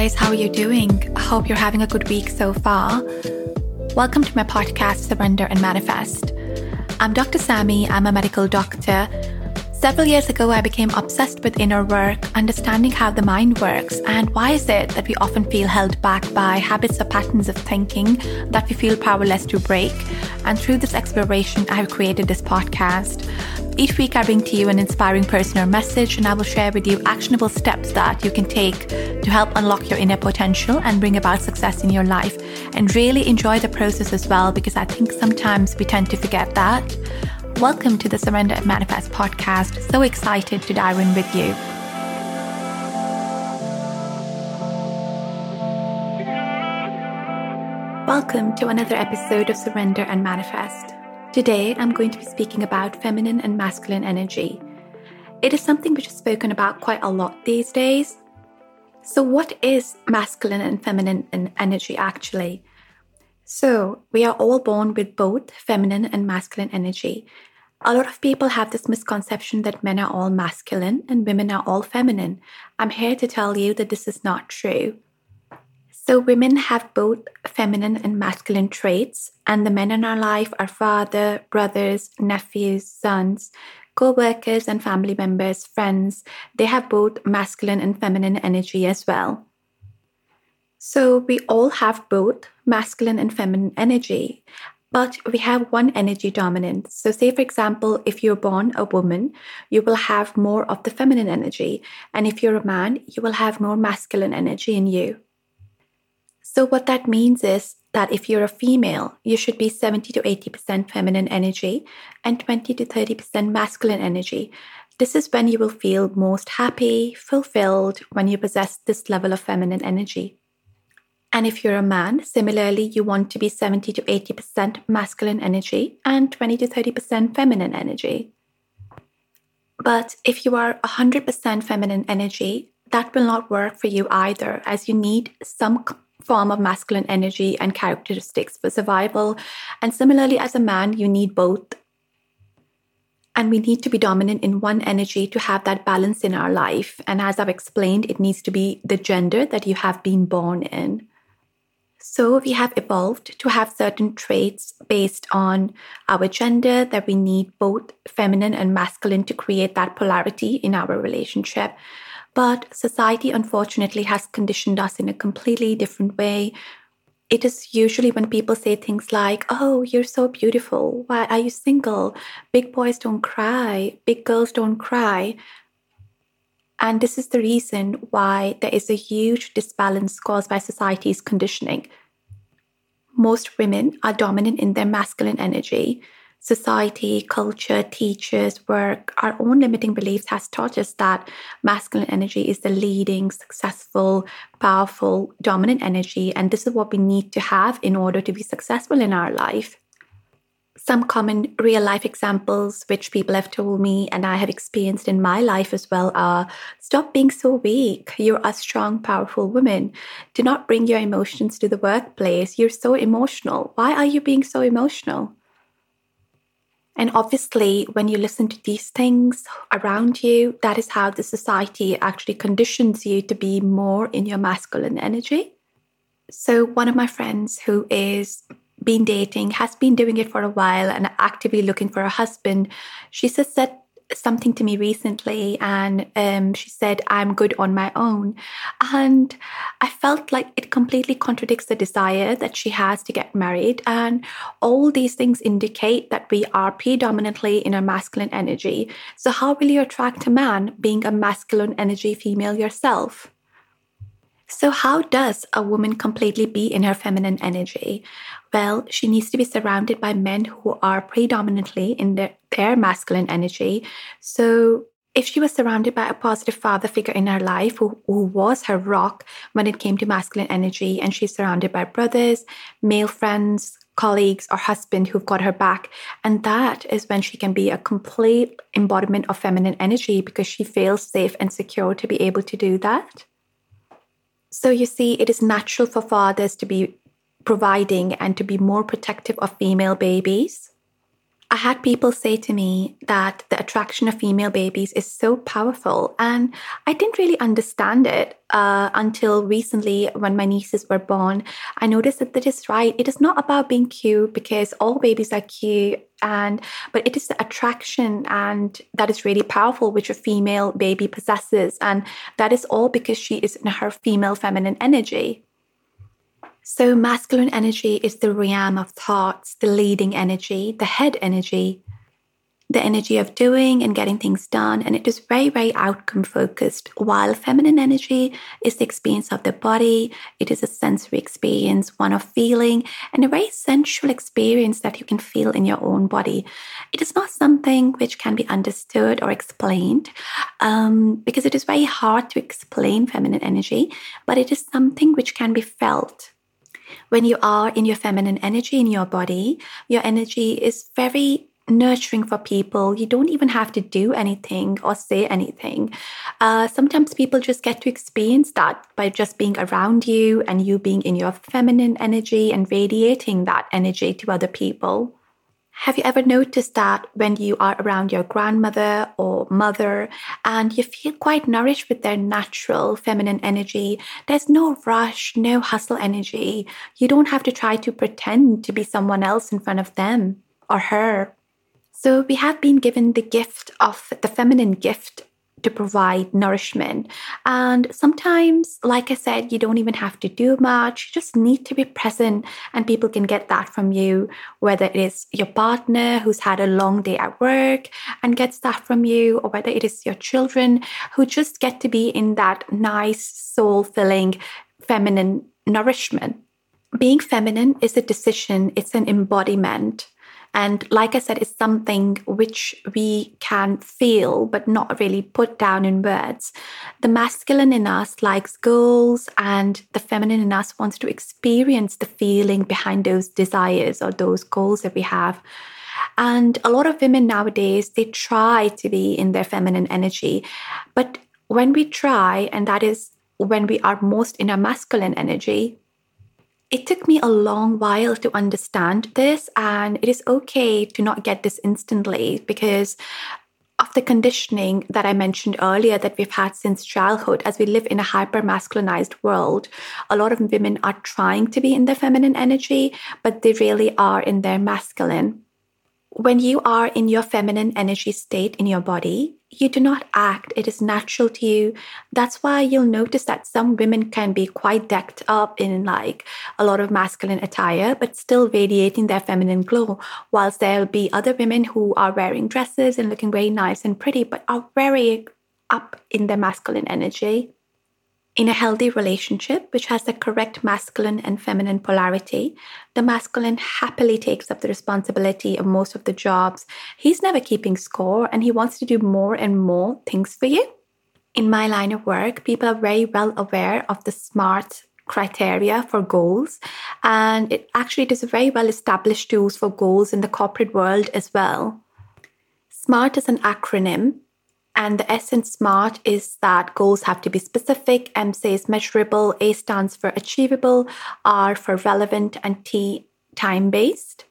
guys, how are you doing? I hope you're having a good week so far. Welcome to my podcast, Surrender and Manifest. I'm Dr. Sammy, I'm a medical doctor. Several years ago, I became obsessed with inner work, understanding how the mind works, and why is it that we often feel held back by habits or patterns of thinking that we feel powerless to break. And through this exploration, I have created this podcast. Each week, I bring to you an inspiring person or message, and I will share with you actionable steps that you can take to help unlock your inner potential and bring about success in your life. And really enjoy the process as well, because I think sometimes we tend to forget that. Welcome to the Surrender and Manifest podcast. So excited to dive in with you. Welcome to another episode of Surrender and Manifest. Today, I'm going to be speaking about feminine and masculine energy. It is something which is spoken about quite a lot these days. So, what is masculine and feminine energy actually? So, we are all born with both feminine and masculine energy. A lot of people have this misconception that men are all masculine and women are all feminine. I'm here to tell you that this is not true. So, women have both feminine and masculine traits, and the men in our life are father, brothers, nephews, sons, co workers, and family members, friends. They have both masculine and feminine energy as well. So, we all have both masculine and feminine energy, but we have one energy dominant. So, say for example, if you're born a woman, you will have more of the feminine energy. And if you're a man, you will have more masculine energy in you. So, what that means is that if you're a female, you should be 70 to 80% feminine energy and 20 to 30% masculine energy. This is when you will feel most happy, fulfilled when you possess this level of feminine energy. And if you're a man, similarly, you want to be 70 to 80% masculine energy and 20 to 30% feminine energy. But if you are 100% feminine energy, that will not work for you either, as you need some form of masculine energy and characteristics for survival. And similarly, as a man, you need both. And we need to be dominant in one energy to have that balance in our life. And as I've explained, it needs to be the gender that you have been born in. So we have evolved to have certain traits based on our gender that we need both feminine and masculine to create that polarity in our relationship. But society, unfortunately, has conditioned us in a completely different way. It is usually when people say things like, Oh, you're so beautiful. Why are you single? Big boys don't cry. Big girls don't cry. And this is the reason why there is a huge disbalance caused by society's conditioning. Most women are dominant in their masculine energy, society, culture, teachers, work, our own limiting beliefs has taught us that masculine energy is the leading, successful, powerful, dominant energy. And this is what we need to have in order to be successful in our life. Some common real life examples, which people have told me and I have experienced in my life as well, are stop being so weak. You're a strong, powerful woman. Do not bring your emotions to the workplace. You're so emotional. Why are you being so emotional? And obviously, when you listen to these things around you, that is how the society actually conditions you to be more in your masculine energy. So, one of my friends who is been dating has been doing it for a while and actively looking for a husband. She says that something to me recently and um, she said i'm good on my own. And i felt like it completely contradicts the desire that she has to get married. And all these things indicate that we are predominantly in a masculine energy. So how will you attract a man being a masculine energy female yourself so, how does a woman completely be in her feminine energy? Well, she needs to be surrounded by men who are predominantly in their, their masculine energy. So, if she was surrounded by a positive father figure in her life who, who was her rock when it came to masculine energy, and she's surrounded by brothers, male friends, colleagues, or husband who've got her back, and that is when she can be a complete embodiment of feminine energy because she feels safe and secure to be able to do that. So you see, it is natural for fathers to be providing and to be more protective of female babies. I had people say to me that the attraction of female babies is so powerful, and I didn't really understand it uh, until recently when my nieces were born. I noticed that that is right. It is not about being cute because all babies are cute, and but it is the attraction and that is really powerful which a female baby possesses, and that is all because she is in her female feminine energy. So, masculine energy is the realm of thoughts, the leading energy, the head energy, the energy of doing and getting things done. And it is very, very outcome focused. While feminine energy is the experience of the body, it is a sensory experience, one of feeling, and a very sensual experience that you can feel in your own body. It is not something which can be understood or explained um, because it is very hard to explain feminine energy, but it is something which can be felt when you are in your feminine energy in your body, your energy is very nurturing for people. You don't even have to do anything or say anything. Uh, sometimes people just get to experience that by just being around you and you being in your feminine energy and radiating that energy to other people. Have you ever noticed that when you are around your grandmother or mother and you feel quite nourished with their natural feminine energy? There's no rush, no hustle energy. You don't have to try to pretend to be someone else in front of them or her. So we have been given the gift of the feminine gift to provide nourishment. And sometimes, like I said, you don't even have to do much. You just need to be present, and people can get that from you, whether it is your partner who's had a long day at work and gets that from you, or whether it is your children who just get to be in that nice, soul filling, feminine nourishment. Being feminine is a decision, it's an embodiment. And like I said, it's something which we can feel, but not really put down in words. The masculine in us likes goals, and the feminine in us wants to experience the feeling behind those desires or those goals that we have. And a lot of women nowadays, they try to be in their feminine energy. But when we try, and that is when we are most in our masculine energy, it took me a long while to understand this, and it is okay to not get this instantly because of the conditioning that I mentioned earlier that we've had since childhood, as we live in a hyper masculinized world, a lot of women are trying to be in their feminine energy, but they really are in their masculine. When you are in your feminine energy state in your body, you do not act, it is natural to you. That's why you'll notice that some women can be quite decked up in like a lot of masculine attire, but still radiating their feminine glow, whilst there'll be other women who are wearing dresses and looking very nice and pretty, but are very up in their masculine energy. In a healthy relationship, which has the correct masculine and feminine polarity, the masculine happily takes up the responsibility of most of the jobs. He's never keeping score and he wants to do more and more things for you. In my line of work, people are very well aware of the SMART criteria for goals. And it actually is a very well established tools for goals in the corporate world as well. SMART is an acronym and the in SMART is that goals have to be specific, M says measurable, A stands for achievable, R for relevant, and T time based.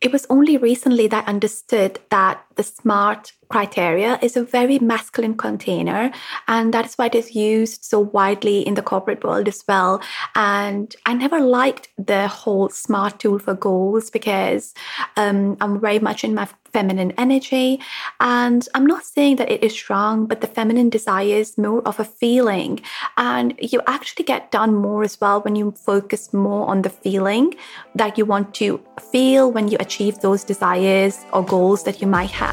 It was only recently that I understood that the SMART criteria is a very masculine container, and that is why it is used so widely in the corporate world as well. And I never liked the whole SMART tool for goals because um, I'm very much in my feminine energy. And I'm not saying that it is wrong, but the feminine desire is more of a feeling. And you actually get done more as well when you focus more on the feeling that you want to feel when you achieve those desires or goals that you might have.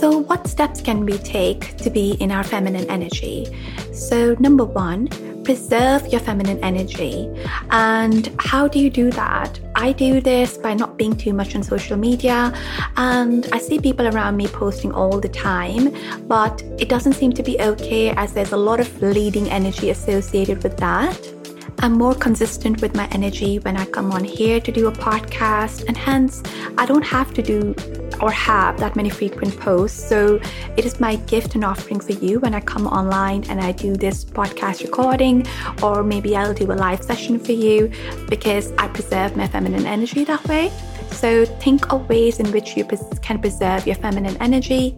So, what steps can we take to be in our feminine energy? So, number one, preserve your feminine energy. And how do you do that? I do this by not being too much on social media. And I see people around me posting all the time, but it doesn't seem to be okay as there's a lot of leading energy associated with that. I'm more consistent with my energy when I come on here to do a podcast, and hence I don't have to do or have that many frequent posts. So it is my gift and offering for you when I come online and I do this podcast recording, or maybe I'll do a live session for you because I preserve my feminine energy that way. So think of ways in which you can preserve your feminine energy.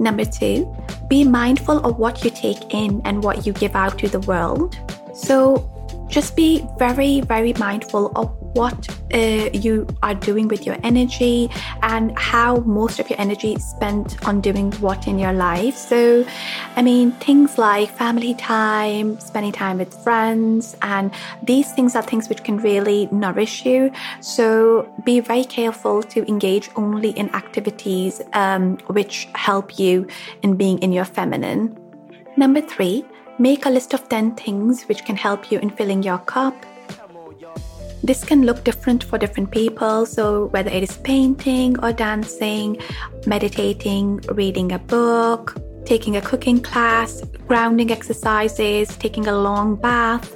Number two, be mindful of what you take in and what you give out to the world. So just be very, very mindful of what uh, you are doing with your energy and how most of your energy is spent on doing what in your life. So, I mean, things like family time, spending time with friends, and these things are things which can really nourish you. So, be very careful to engage only in activities um, which help you in being in your feminine. Number three, Make a list of 10 things which can help you in filling your cup. This can look different for different people, so whether it is painting or dancing, meditating, reading a book, taking a cooking class, grounding exercises, taking a long bath,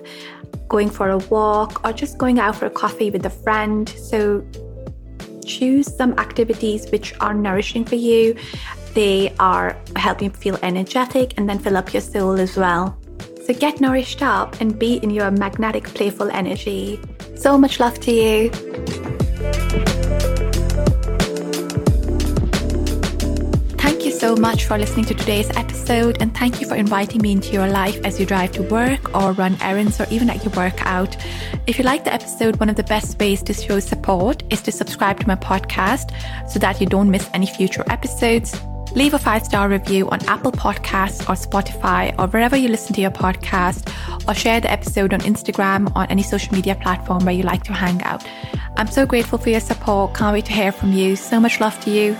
going for a walk, or just going out for a coffee with a friend. So choose some activities which are nourishing for you they are helping you feel energetic and then fill up your soul as well. So get nourished up and be in your magnetic, playful energy. So much love to you. Thank you so much for listening to today's episode and thank you for inviting me into your life as you drive to work or run errands or even at your workout. If you like the episode, one of the best ways to show support is to subscribe to my podcast so that you don't miss any future episodes. Leave a five star review on Apple Podcasts or Spotify or wherever you listen to your podcast, or share the episode on Instagram or any social media platform where you like to hang out. I'm so grateful for your support. Can't wait to hear from you. So much love to you.